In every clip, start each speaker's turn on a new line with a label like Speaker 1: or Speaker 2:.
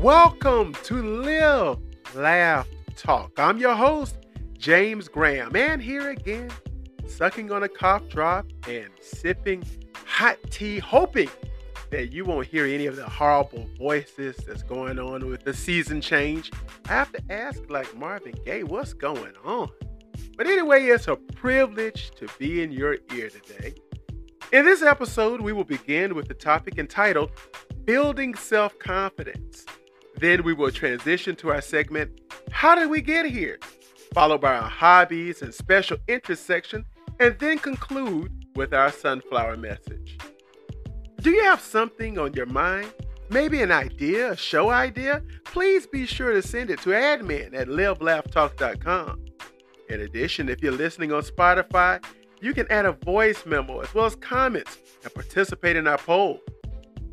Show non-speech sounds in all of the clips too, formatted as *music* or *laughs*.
Speaker 1: Welcome to Live, Laugh, Talk. I'm your host, James Graham, and here again, sucking on a cough drop and sipping hot tea, hoping that you won't hear any of the horrible voices that's going on with the season change. I have to ask, like Marvin Gaye, what's going on? But anyway, it's a privilege to be in your ear today. In this episode, we will begin with the topic entitled Building Self Confidence. Then we will transition to our segment, How Did We Get Here? followed by our hobbies and special interest section, and then conclude with our sunflower message. Do you have something on your mind? Maybe an idea, a show idea? Please be sure to send it to admin at livelaughtalk.com. In addition, if you're listening on Spotify, you can add a voice memo as well as comments and participate in our poll.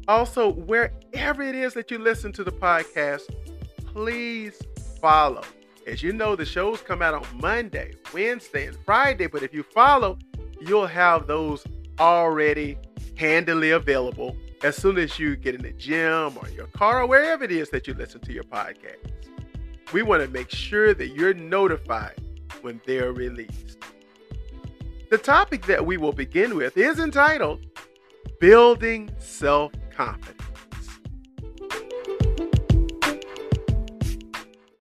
Speaker 1: Also, wherever it is that you listen to the podcast, please follow. As you know, the shows come out on Monday, Wednesday, and Friday, but if you follow, you'll have those already handily available as soon as you get in the gym or your car or wherever it is that you listen to your podcast. We want to make sure that you're notified when they're released. The topic that we will begin with is entitled Building Self Confidence.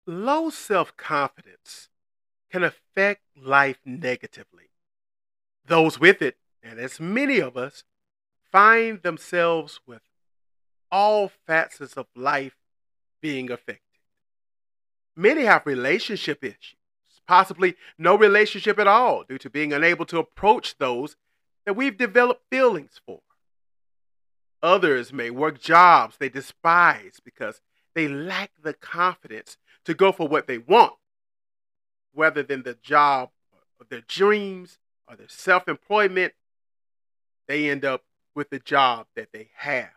Speaker 1: Low self confidence can affect life negatively. Those with it, and as many of us, find themselves with all facets of life being affected. Many have relationship issues, possibly no relationship at all, due to being unable to approach those that we've developed feelings for. Others may work jobs they despise because they lack the confidence to go for what they want, rather than the job of their dreams or their self employment. They end up with the job that they have.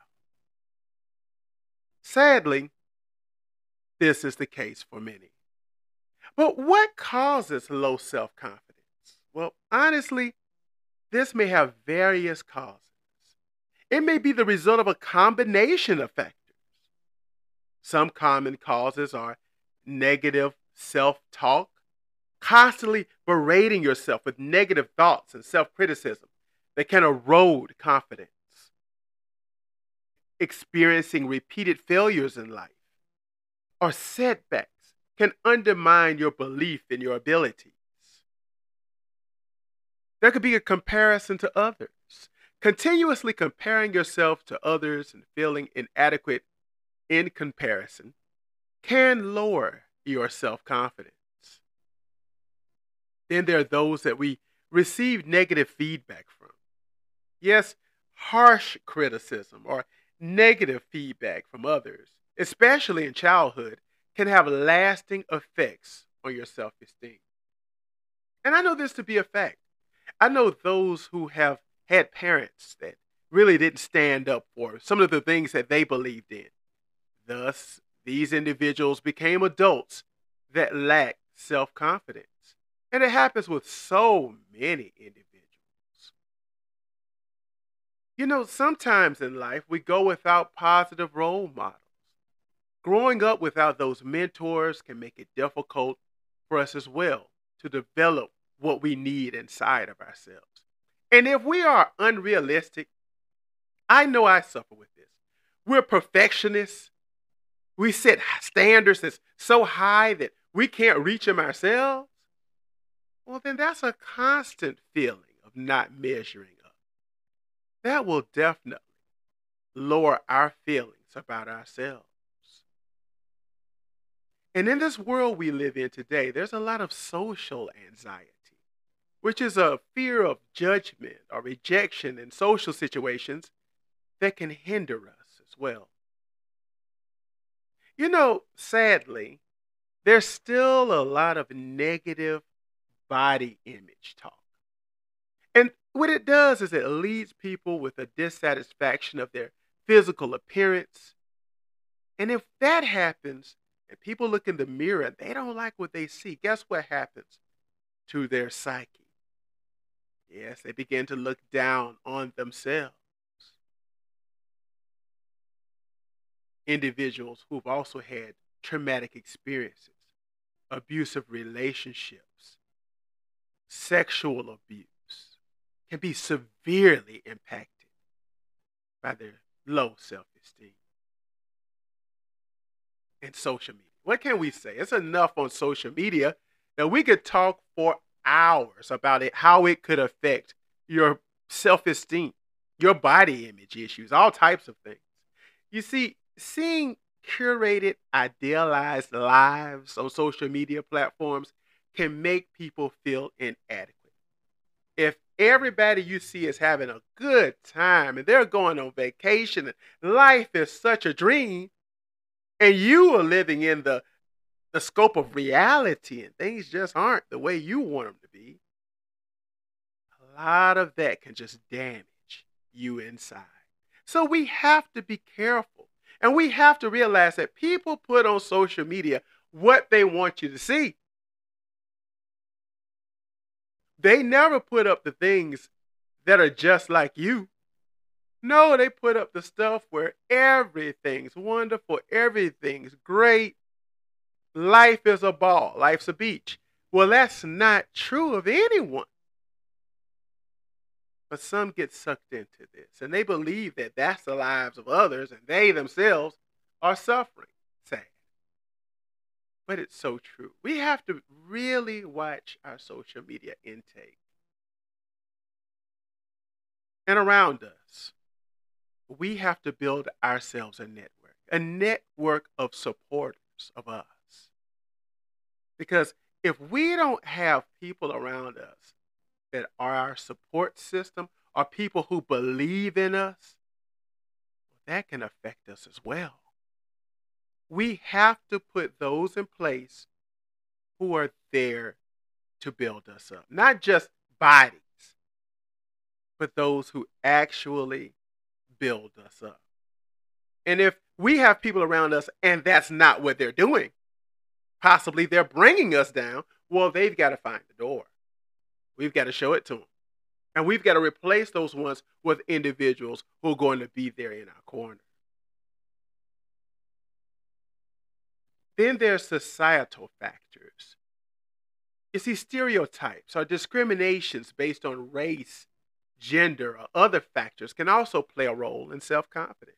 Speaker 1: Sadly, this is the case for many. But what causes low self confidence? Well, honestly, this may have various causes. It may be the result of a combination of factors. Some common causes are negative self talk, constantly berating yourself with negative thoughts and self criticism that can erode confidence, experiencing repeated failures in life, or setbacks can undermine your belief in your abilities. There could be a comparison to others. Continuously comparing yourself to others and feeling inadequate in comparison can lower your self confidence. Then there are those that we receive negative feedback from. Yes, harsh criticism or negative feedback from others, especially in childhood, can have lasting effects on your self esteem. And I know this to be a fact. I know those who have had parents that really didn't stand up for some of the things that they believed in. Thus, these individuals became adults that lack self confidence. And it happens with so many individuals. You know, sometimes in life we go without positive role models. Growing up without those mentors can make it difficult for us as well to develop what we need inside of ourselves. And if we are unrealistic, I know I suffer with this. We're perfectionists. We set standards that's so high that we can't reach them ourselves. Well, then that's a constant feeling of not measuring up. That will definitely lower our feelings about ourselves. And in this world we live in today, there's a lot of social anxiety, which is a fear of judgment or rejection in social situations that can hinder us as well. You know, sadly, there's still a lot of negative body image talk. And what it does is it leads people with a dissatisfaction of their physical appearance. And if that happens, and people look in the mirror and they don't like what they see, guess what happens to their psyche? Yes, they begin to look down on themselves. individuals who've also had traumatic experiences, abusive relationships, sexual abuse can be severely impacted by their low self esteem. And social media. What can we say? It's enough on social media that we could talk for hours about it, how it could affect your self esteem, your body image issues, all types of things. You see, seeing curated, idealized lives on social media platforms can make people feel inadequate. If everybody you see is having a good time and they're going on vacation life is such a dream, and you are living in the the scope of reality and things just aren't the way you want them to be, a lot of that can just damage you inside. So we have to be careful. And we have to realize that people put on social media what they want you to see. They never put up the things that are just like you. No, they put up the stuff where everything's wonderful, everything's great, life is a ball, life's a beach. Well, that's not true of anyone. But some get sucked into this and they believe that that's the lives of others and they themselves are suffering. Sad. But it's so true. We have to really watch our social media intake. And around us, we have to build ourselves a network, a network of supporters of us. Because if we don't have people around us that are our support system, are people who believe in us, that can affect us as well. We have to put those in place who are there to build us up, not just bodies, but those who actually build us up. And if we have people around us and that's not what they're doing, possibly they're bringing us down. Well, they've got to find the door. We've got to show it to them. And we've got to replace those ones with individuals who are going to be there in our corner. Then there's societal factors. You see, stereotypes or discriminations based on race, gender, or other factors can also play a role in self confidence.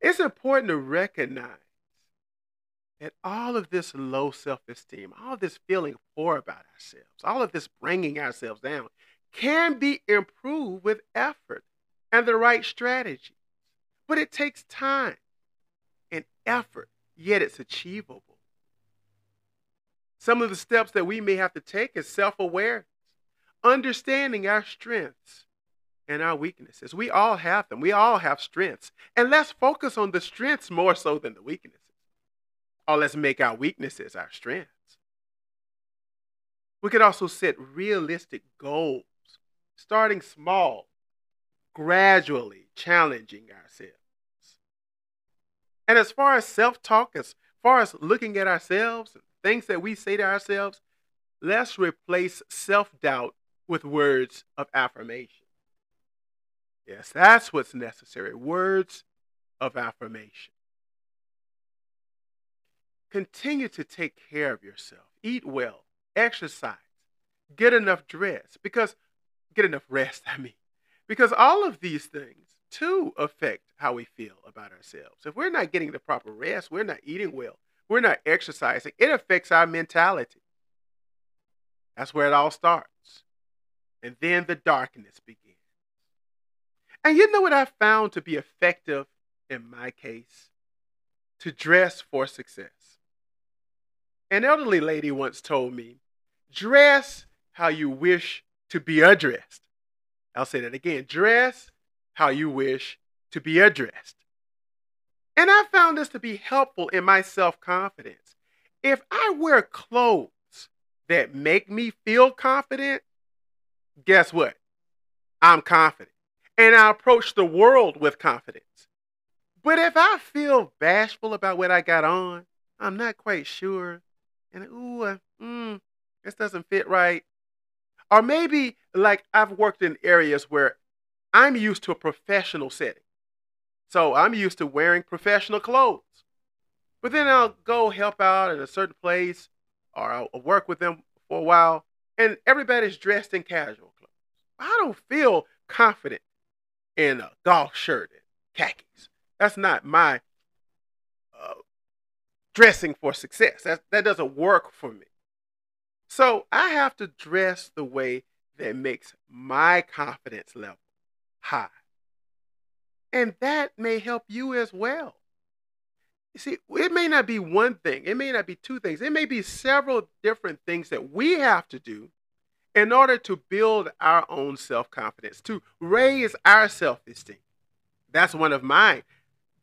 Speaker 1: It's important to recognize that all of this low self esteem, all this feeling poor about ourselves, all of this bringing ourselves down can be improved with effort and the right strategy. But it takes time and effort, yet it's achievable. Some of the steps that we may have to take is self awareness, understanding our strengths and our weaknesses. We all have them, we all have strengths. And let's focus on the strengths more so than the weaknesses. Or let's make our weaknesses our strengths. We could also set realistic goals, starting small, gradually challenging ourselves. And as far as self talk, as far as looking at ourselves, things that we say to ourselves, let's replace self doubt with words of affirmation. Yes, that's what's necessary words of affirmation. Continue to take care of yourself. Eat well, exercise, get enough dress, because get enough rest, *laughs* I mean. Because all of these things too affect how we feel about ourselves. If we're not getting the proper rest, we're not eating well, we're not exercising, it affects our mentality. That's where it all starts. And then the darkness begins. And you know what I found to be effective in my case? To dress for success. An elderly lady once told me, dress how you wish to be addressed. I'll say that again dress how you wish to be addressed. And I found this to be helpful in my self confidence. If I wear clothes that make me feel confident, guess what? I'm confident. And I approach the world with confidence. But if I feel bashful about what I got on, I'm not quite sure and ooh, uh, mm, this doesn't fit right. Or maybe like I've worked in areas where I'm used to a professional setting. So I'm used to wearing professional clothes. But then I'll go help out at a certain place or I'll work with them for a while and everybody's dressed in casual clothes. I don't feel confident in a golf shirt and khakis. That's not my dressing for success. That, that doesn't work for me. So I have to dress the way that makes my confidence level high. And that may help you as well. You see, it may not be one thing, it may not be two things, it may be several different things that we have to do in order to build our own self confidence, to raise our self esteem. That's one of mine.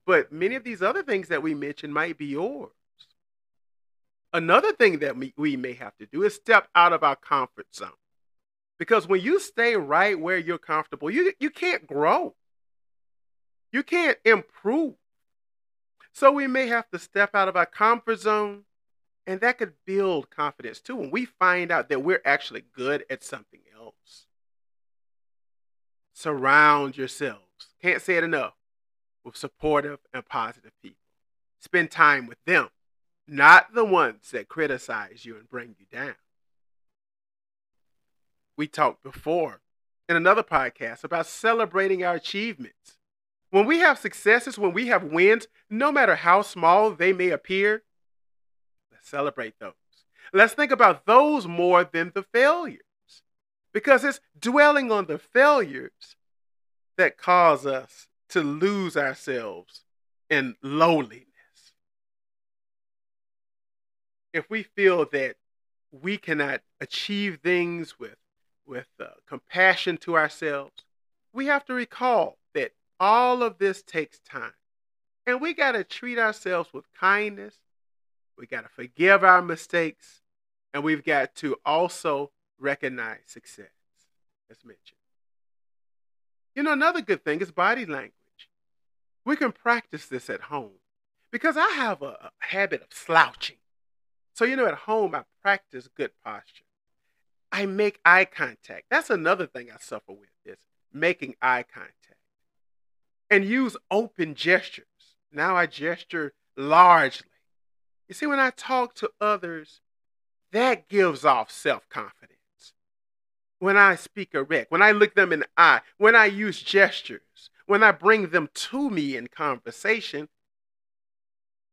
Speaker 1: But many of these other things that we mentioned might be yours. Another thing that we, may have to do is step out of our comfort zone. Because when you stay right where you're comfortable, you, you can't grow. You can't improve. So we may have to step out of our comfort zone, and that could build confidence too when we find out that we're actually good at something else. Surround yourselves, can't say it enough, with supportive and positive people. Spend time with them, not the ones that criticize you and bring you down. We talked before in another podcast about celebrating our achievements. When we have successes, when we have wins, no matter how small they may appear, let's celebrate those. Let's think about those more than the failures. Because it's dwelling on the failures that cause us to lose ourselves in lowliness. If we feel that we cannot achieve things with, with uh, compassion to ourselves, we have to recall that all of this takes time. And we got to treat ourselves with kindness. We got to forgive our mistakes. And we've got to also recognize success, as mentioned. You know, another good thing is body language. We can practice this at home because I have a, a habit of slouching. So, you know, at home, I practice good posture. I make eye contact. That's another thing I suffer with is making eye contact and use open gestures. Now I gesture largely. You see, when I talk to others, that gives off self confidence. When I speak erect, when I look them in the eye, when I use gestures, when I bring them to me in conversation,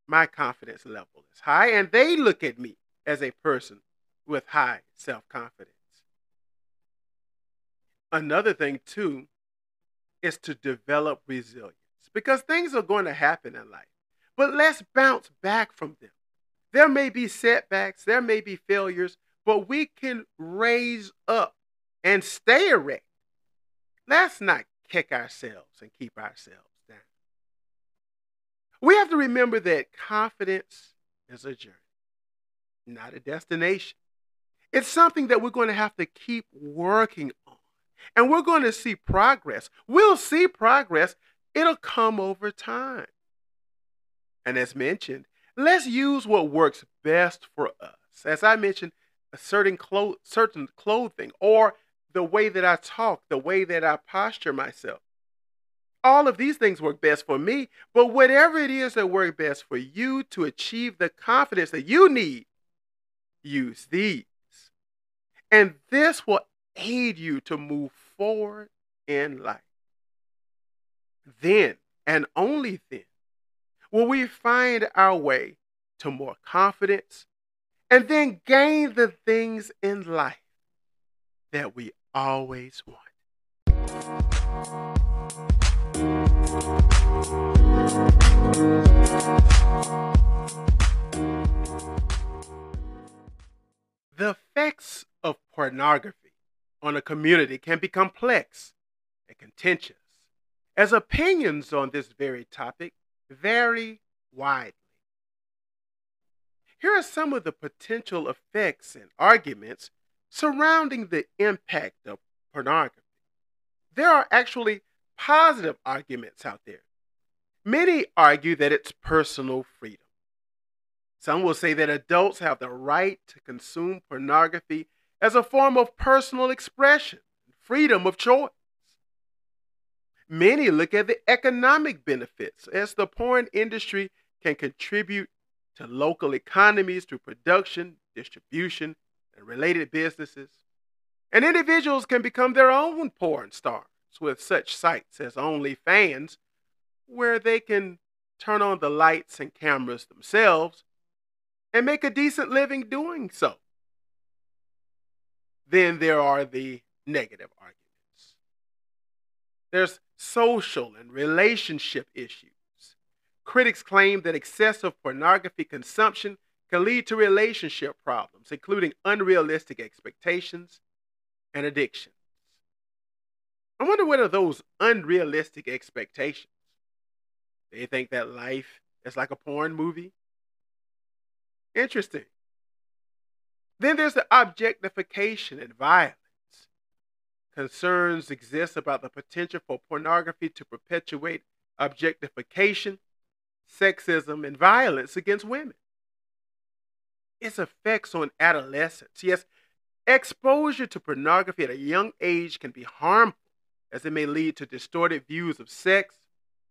Speaker 1: my confidence level is high, and they look at me as a person with high self confidence. Another thing, too, is to develop resilience because things are going to happen in life. But let's bounce back from them. There may be setbacks, there may be failures, but we can raise up and stay erect. Let's not kick ourselves and keep ourselves. We have to remember that confidence is a journey, not a destination. It's something that we're going to have to keep working on and we're going to see progress. We'll see progress. It'll come over time. And as mentioned, let's use what works best for us. As I mentioned, a certain clo- certain clothing or the way that I talk, the way that I posture myself. All of these things work best for me, but whatever it is that work best for you to achieve the confidence that you need, use these. And this will aid you to move forward in life. Then, and only then, will we find our way to more confidence and then gain the things in life that we always want. The effects of pornography on a community can be complex and contentious, as opinions on this very topic vary widely. Here are some of the potential effects and arguments surrounding the impact of pornography. There are actually positive arguments out there. Many argue that it's personal freedom. Some will say that adults have the right to consume pornography as a form of personal expression, freedom of choice. Many look at the economic benefits as the porn industry can contribute to local economies through production, distribution, and related businesses. And individuals can become their own porn stars with such sites as OnlyFans, where they can turn on the lights and cameras themselves and make a decent living doing so. Then there are the negative arguments. There's social and relationship issues. Critics claim that excessive pornography consumption can lead to relationship problems, including unrealistic expectations and addictions. I wonder what are those unrealistic expectations? They think that life is like a porn movie? Interesting. Then there's the objectification and violence. Concerns exist about the potential for pornography to perpetuate objectification, sexism, and violence against women. Its effects on adolescents. Yes, exposure to pornography at a young age can be harmful as it may lead to distorted views of sex,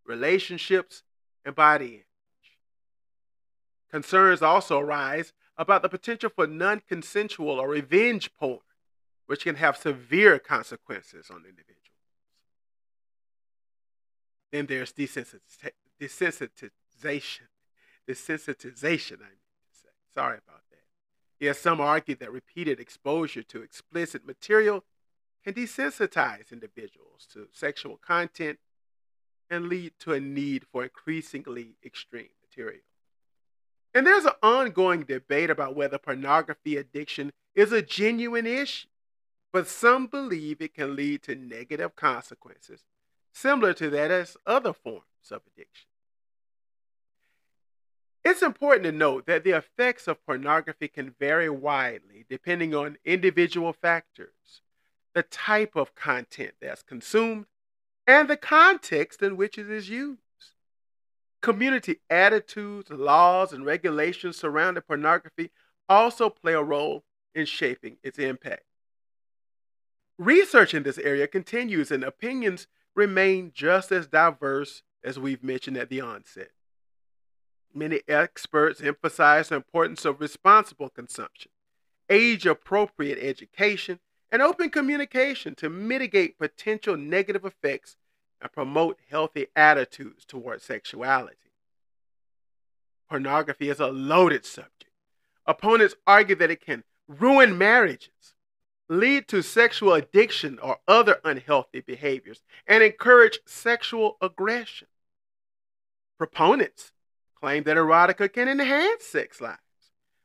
Speaker 1: relationships, and body image. Concerns also arise about the potential for non consensual or revenge porn, which can have severe consequences on individuals. Then there's desensitization. Desensitization, I mean to say. Sorry about that. Yes, some argue that repeated exposure to explicit material can desensitize individuals to sexual content and lead to a need for increasingly extreme material. And there's an ongoing debate about whether pornography addiction is a genuine issue, but some believe it can lead to negative consequences, similar to that as other forms of addiction. It's important to note that the effects of pornography can vary widely depending on individual factors, the type of content that's consumed, and the context in which it is used. Community attitudes, laws, and regulations surrounding pornography also play a role in shaping its impact. Research in this area continues, and opinions remain just as diverse as we've mentioned at the onset. Many experts emphasize the importance of responsible consumption, age appropriate education, and open communication to mitigate potential negative effects and promote healthy attitudes toward sexuality. Pornography is a loaded subject. Opponents argue that it can ruin marriages, lead to sexual addiction or other unhealthy behaviors, and encourage sexual aggression. Proponents claim that erotica can enhance sex lives,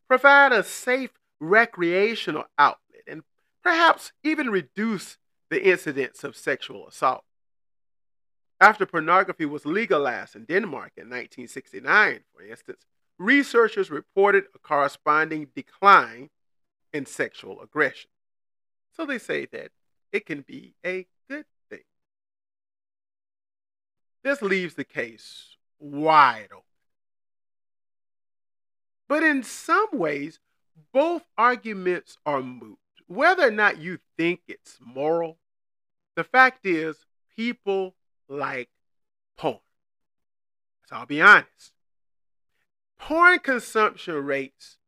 Speaker 1: provide a safe recreational outlet, perhaps even reduce the incidence of sexual assault. After pornography was legalized in Denmark in 1969, for instance, researchers reported a corresponding decline in sexual aggression. So they say that it can be a good thing. This leaves the case wide open. But in some ways, both arguments are moot. Whether or not you think it's moral, the fact is, people like porn. So I'll be honest. Porn consumption rates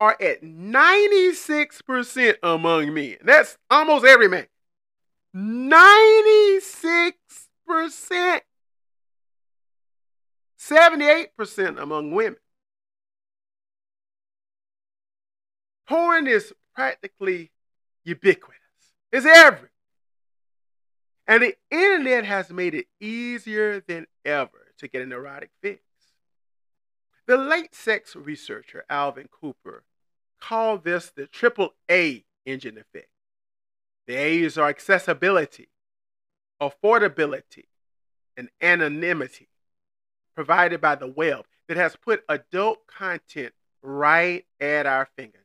Speaker 1: are at 96% among men. That's almost every man. 96%. 78% among women. Porn is practically ubiquitous. It's everywhere. And the internet has made it easier than ever to get an erotic fix. The late sex researcher Alvin Cooper called this the triple A engine effect. The A's are accessibility, affordability, and anonymity provided by the web that has put adult content right at our fingertips.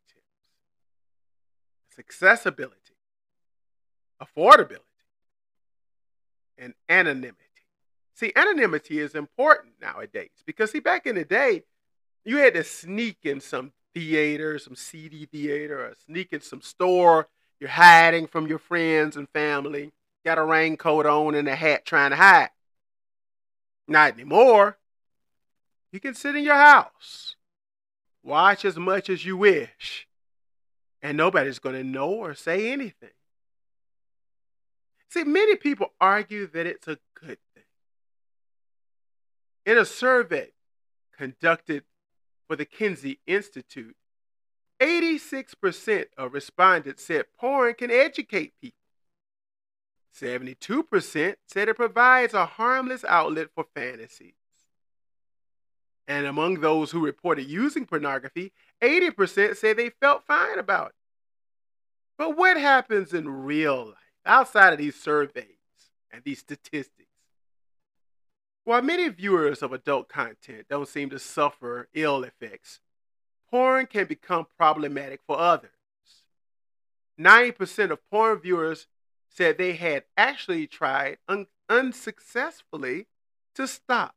Speaker 1: Accessibility, affordability, and anonymity. See, anonymity is important nowadays because, see, back in the day, you had to sneak in some theater, some CD theater, or sneak in some store. You're hiding from your friends and family. got a raincoat on and a hat trying to hide. Not anymore. You can sit in your house, watch as much as you wish, and nobody's going to know or say anything. See, many people argue that it's a good thing. In a survey conducted for the Kinsey Institute, 86% of respondents said porn can educate people. 72% said it provides a harmless outlet for fantasies. And among those who reported using pornography, 80% said they felt fine about it. But what happens in real life outside of these surveys and these statistics? While many viewers of adult content don't seem to suffer ill effects, porn can become problematic for others. 90% of porn viewers said they had actually tried un- unsuccessfully to stop.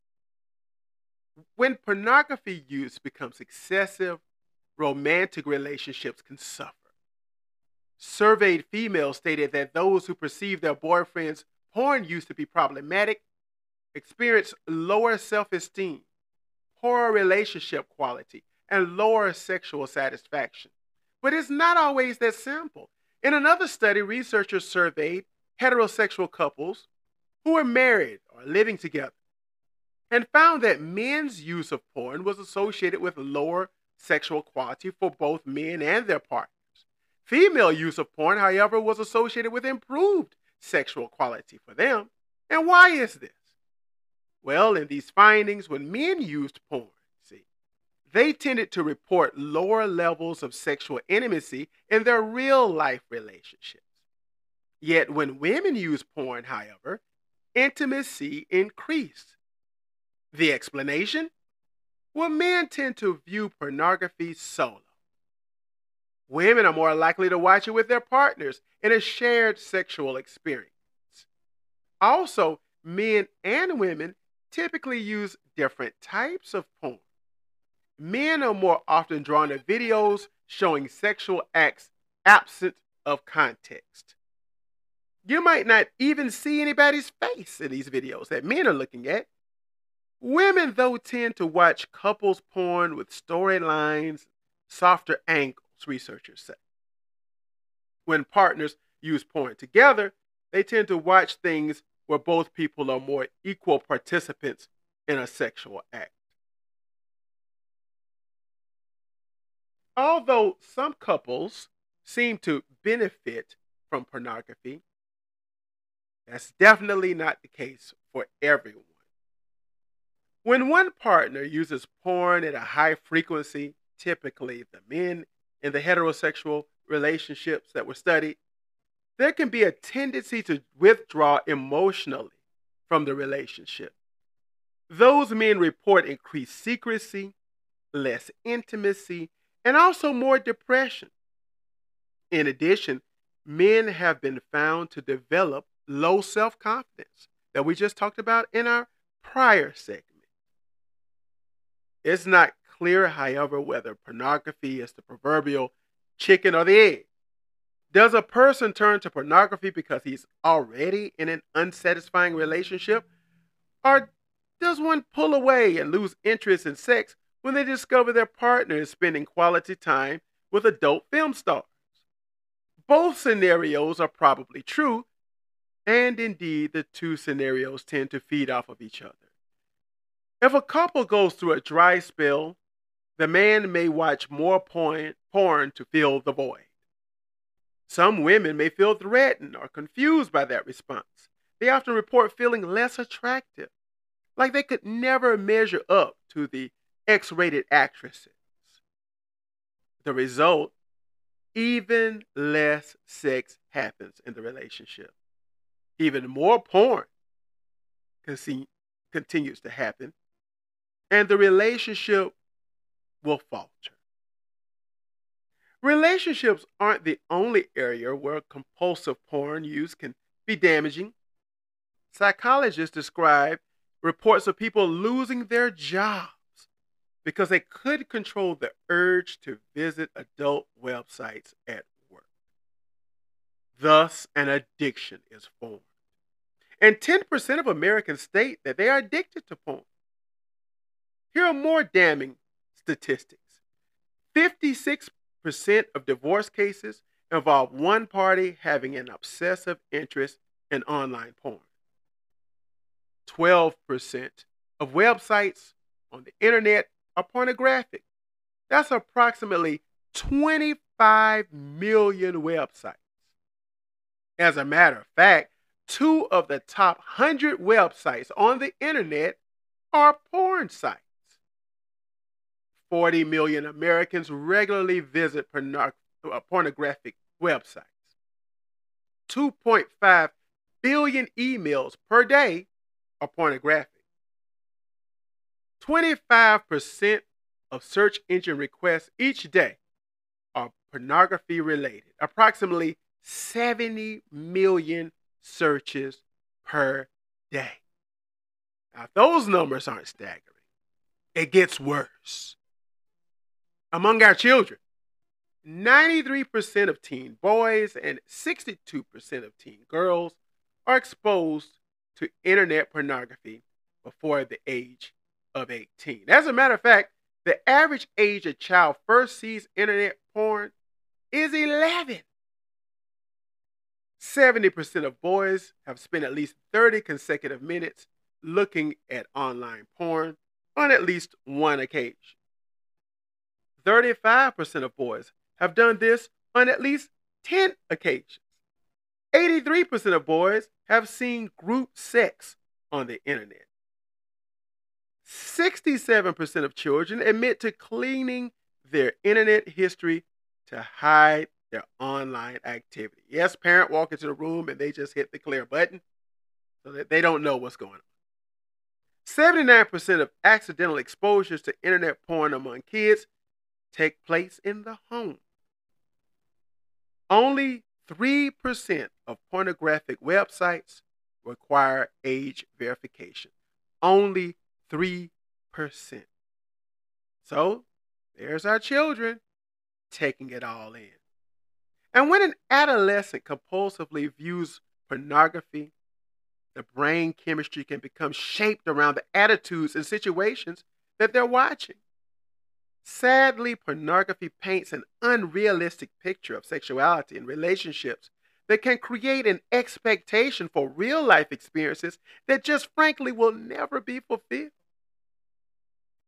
Speaker 1: When pornography use becomes excessive, romantic relationships can suffer. Surveyed females stated that those who perceive their boyfriend's porn use to be problematic experience lower self esteem, poorer relationship quality, and lower sexual satisfaction. But it's not always that simple. In another study, researchers surveyed heterosexual couples who were married or living together and found that men's use of porn was associated with lower sexual quality for both men and their partners. Female use of porn, however, was associated with improved sexual quality for them. And why is this? Well, in these findings, when men used porn, they tended to report lower levels of sexual intimacy in their real life relationships. Yet when women use porn, however, intimacy increased. The explanation? Well, men tend to view pornography solo. Women are more likely to watch it with their partners in a shared sexual experience. Also, men and women typically use different types of porn men are more often drawn to videos showing sexual acts absent of context. You might not even see anybody's face in these videos that men are looking at. Women, though, tend to watch couples porn with storylines, softer angles, researchers say. When partners use porn together, they tend to watch things where both people are more equal participants in a sexual act. Although some couples seem to benefit from pornography, that's definitely not the case for everyone. When one partner uses porn at a high frequency, typically the men in the heterosexual relationships that were studied, there can be a tendency to withdraw emotionally from the relationship. Those men report increased secrecy, less intimacy, and also more depression. In addition, men have been found to develop low self confidence that we just talked about in our prior segment. It's not clear, however, whether pornography is the proverbial chicken or the egg. Does a person turn to pornography because he's already in an unsatisfying relationship? Or does one pull away and lose interest in sex when they discover their partner is spending quality time with adult film stars. Both scenarios are probably true, and indeed, the two scenarios tend to feed off of each other. If a couple goes through a dry spell, the man may watch more porn, to fill the void. Some women may feel threatened or confused by that response. They often report feeling less attractive, like they could never measure up to the X rated actresses. The result even less sex happens in the relationship. Even more porn continues to happen, and the relationship will falter. Relationships aren't the only area where compulsive porn use can be damaging. Psychologists describe reports of people losing their jobs because they could control the urge to visit adult websites at work. Thus, an addiction is formed. And 10% of Americans state that they are addicted to porn. Here are more damning statistics 56% of divorce cases involve one party having an obsessive interest in online porn. 12% of websites on the internet are pornographic. That's approximately 25 million websites. As a matter of fact, two of the top 100 websites on the internet are porn sites. 40 million Americans regularly visit uh, pornographic websites. 2.5 billion emails per day are pornographic. 25% of search engine requests each day are pornography related. Approximately 70 million searches per day. Now, those numbers aren't staggering. It gets worse. Among our children, 93% of teen boys and 62% of teen girls are exposed to internet pornography before the age of 18. As a matter of fact, the average age a child first sees internet porn is 11. 70% of boys have spent at least 30 consecutive minutes looking at online porn on at least one occasion. 35% of boys have done this on at least 10 occasions. 83% of boys have seen group sex on the internet. 67% of children admit to cleaning their internet history to hide their online activity. Yes, parent walk into the room and they just hit the clear button so that they don't know what's going on. 79% of accidental exposures to internet porn among kids take place in the home. Only 3% of pornographic websites require age verification. Only 3%. So there's our children taking it all in. And when an adolescent compulsively views pornography, the brain chemistry can become shaped around the attitudes and situations that they're watching. Sadly, pornography paints an unrealistic picture of sexuality and relationships that can create an expectation for real life experiences that just frankly will never be fulfilled.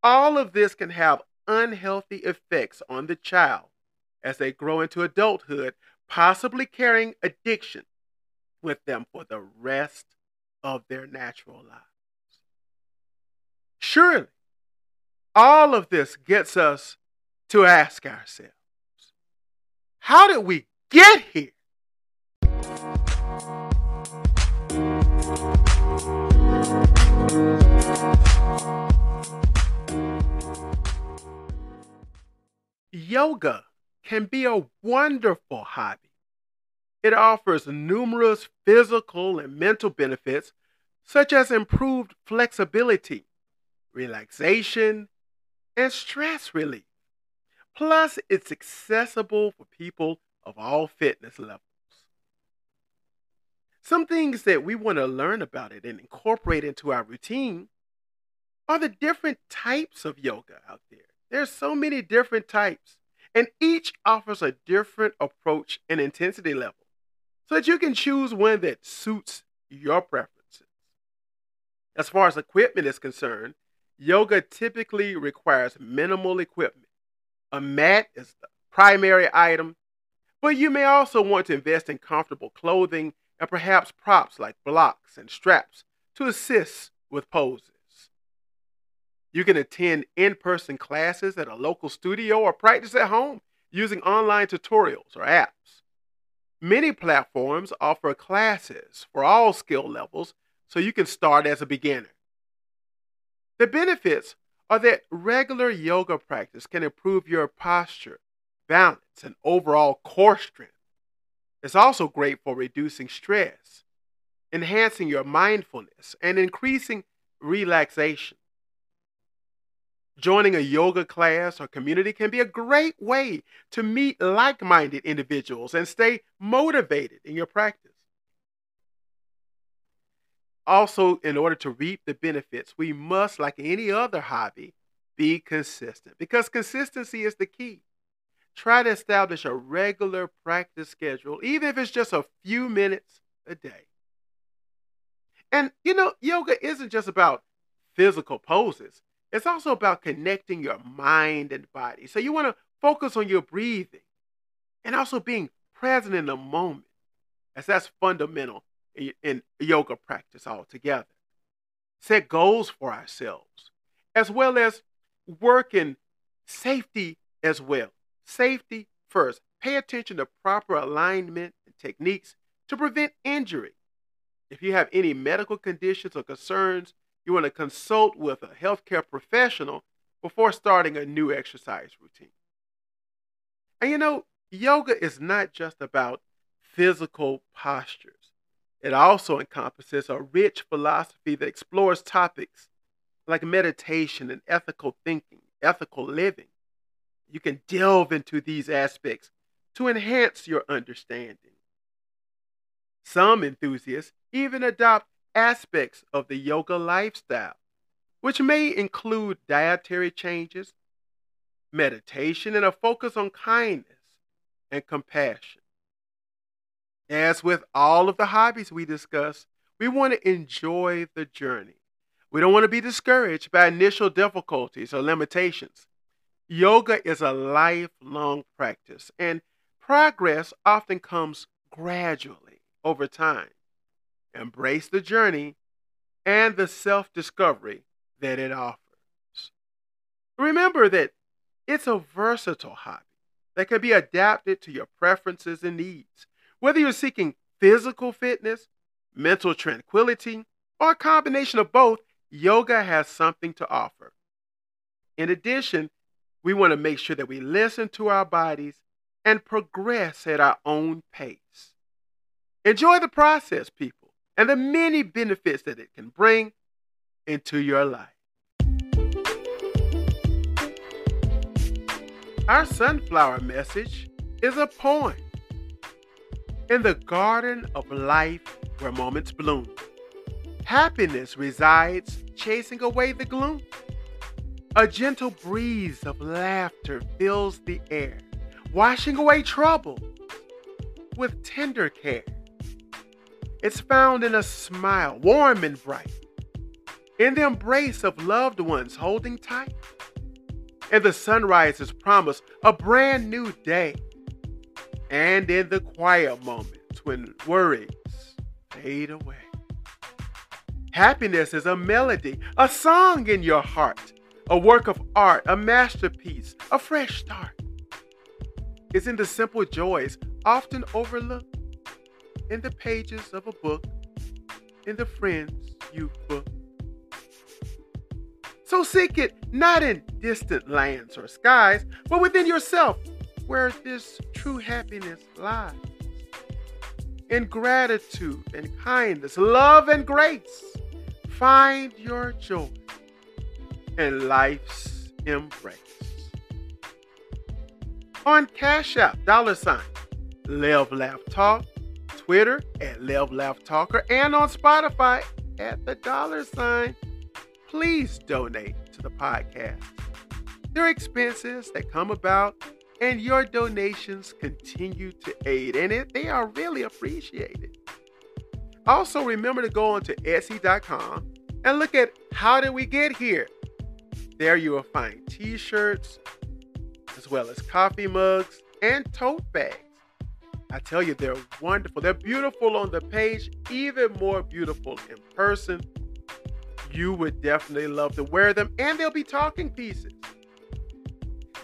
Speaker 1: All of this can have unhealthy effects on the child as they grow into adulthood, possibly carrying addiction with them for the rest of their natural lives. Surely, all of this gets us to ask ourselves how did we get here? Yoga can be a wonderful hobby. It offers numerous physical and mental benefits, such as improved flexibility, relaxation, and stress relief. Plus, it's accessible for people of all fitness levels. Some things that we want to learn about it and incorporate into our routine are the different types of yoga out there. There's so many different types, and each offers a different approach and intensity level so that you can choose one that suits your preferences. As far as equipment is concerned, Yoga typically requires minimal equipment. A mat is the primary item, but you may also want to invest in comfortable clothing and perhaps props like blocks and straps to assist with poses. You can attend in person classes at a local studio or practice at home using online tutorials or apps. Many platforms offer classes for all skill levels, so you can start as a beginner. The benefits are that regular yoga practice can improve your posture, balance, and overall core strength. It's also great for reducing stress, enhancing your mindfulness, and increasing relaxation. Joining a yoga class or community can be a great way to meet like minded individuals and stay motivated in your practice. Also, in order to reap the benefits, we must, like any other hobby, be consistent because consistency is the key. Try to establish a regular practice schedule, even if it's just a few minutes a day. And you know, yoga isn't just about physical poses, it's also about connecting your mind and body. So you want to focus on your breathing and also being present in the moment, as that's fundamental in, yoga practice altogether. Set goals for ourselves, as well as work in safety as well. Safety first. Pay attention to proper alignment and techniques to prevent injury. If you have any medical conditions or concerns, you want to consult with a healthcare professional before starting a new exercise routine. And you know, yoga is not just about physical postures. It also encompasses a rich philosophy that explores topics like meditation and ethical thinking, ethical living. You can delve into these aspects to enhance your understanding. Some enthusiasts even adopt aspects of the yoga lifestyle, which may include dietary changes, meditation, and a focus on kindness and compassion. As with all of the hobbies we discuss, we want to enjoy the journey. We don't want to be discouraged by initial difficulties or limitations. Yoga is a lifelong practice, and progress often comes gradually over time. Embrace the journey and the self discovery that it offers. Remember that it's a versatile hobby that can be adapted to your preferences and needs. Whether you're seeking physical fitness, mental tranquility, or a combination of both, yoga has something to offer. In addition, we want to make sure that we listen to our bodies and progress at our own pace. Enjoy the process, people, and the many benefits that it can bring into your life. Our sunflower message is a poem. In the garden of life where moments bloom, happiness resides, chasing away the gloom. A gentle breeze of laughter fills the air, washing away trouble with tender care. It's found in a smile, warm and bright, in the embrace of loved ones holding tight and the sunrise's promise a brand new day. And in the quiet moments when worries fade away. Happiness is a melody, a song in your heart, a work of art, a masterpiece, a fresh start. It's in the simple joys often overlooked, in the pages of a book, in the friends you book. So seek it not in distant lands or skies, but within yourself, where this true happiness lies. In gratitude and kindness, love and grace, find your joy in life's embrace. On Cash App, dollar sign, Live Laugh Talk, Twitter at Live Laugh Talker, and on Spotify at the dollar sign please donate to the podcast. There are expenses that come about, and your donations continue to aid, and it, they are really appreciated. Also, remember to go onto Etsy.com and look at how did we get here. There you will find t-shirts, as well as coffee mugs and tote bags. I tell you, they're wonderful. They're beautiful on the page, even more beautiful in person you would definitely love to wear them, and they'll be talking pieces.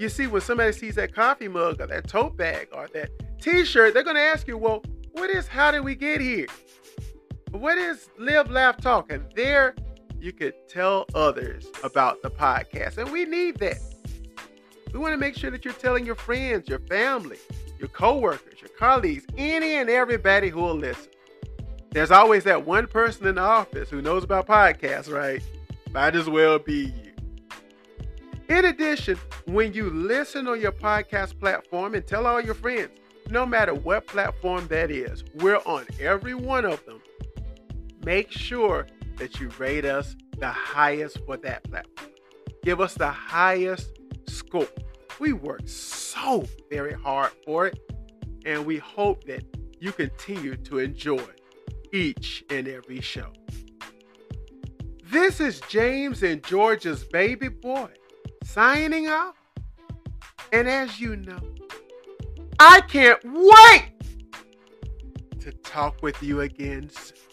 Speaker 1: You see, when somebody sees that coffee mug or that tote bag or that t shirt, they're going to ask you, well, what is How Did We Get Here? What is Live, Laugh, Talk? And there you could tell others about the podcast. And we need that. We want to make sure that you're telling your friends, your family, your coworkers, your colleagues, any and everybody who will listen. There's always that one person in the office who knows about podcasts, right? Might as well be you. In addition, when you listen on your podcast platform and tell all your friends, no matter what platform that is, we're on every one of them. Make sure that you rate us the highest for that platform. Give us the highest score. We work so very hard for it, and we hope that you continue to enjoy each and every show. This is James and Georgia's baby boy signing off. And as you know, I can't wait to talk with you again soon.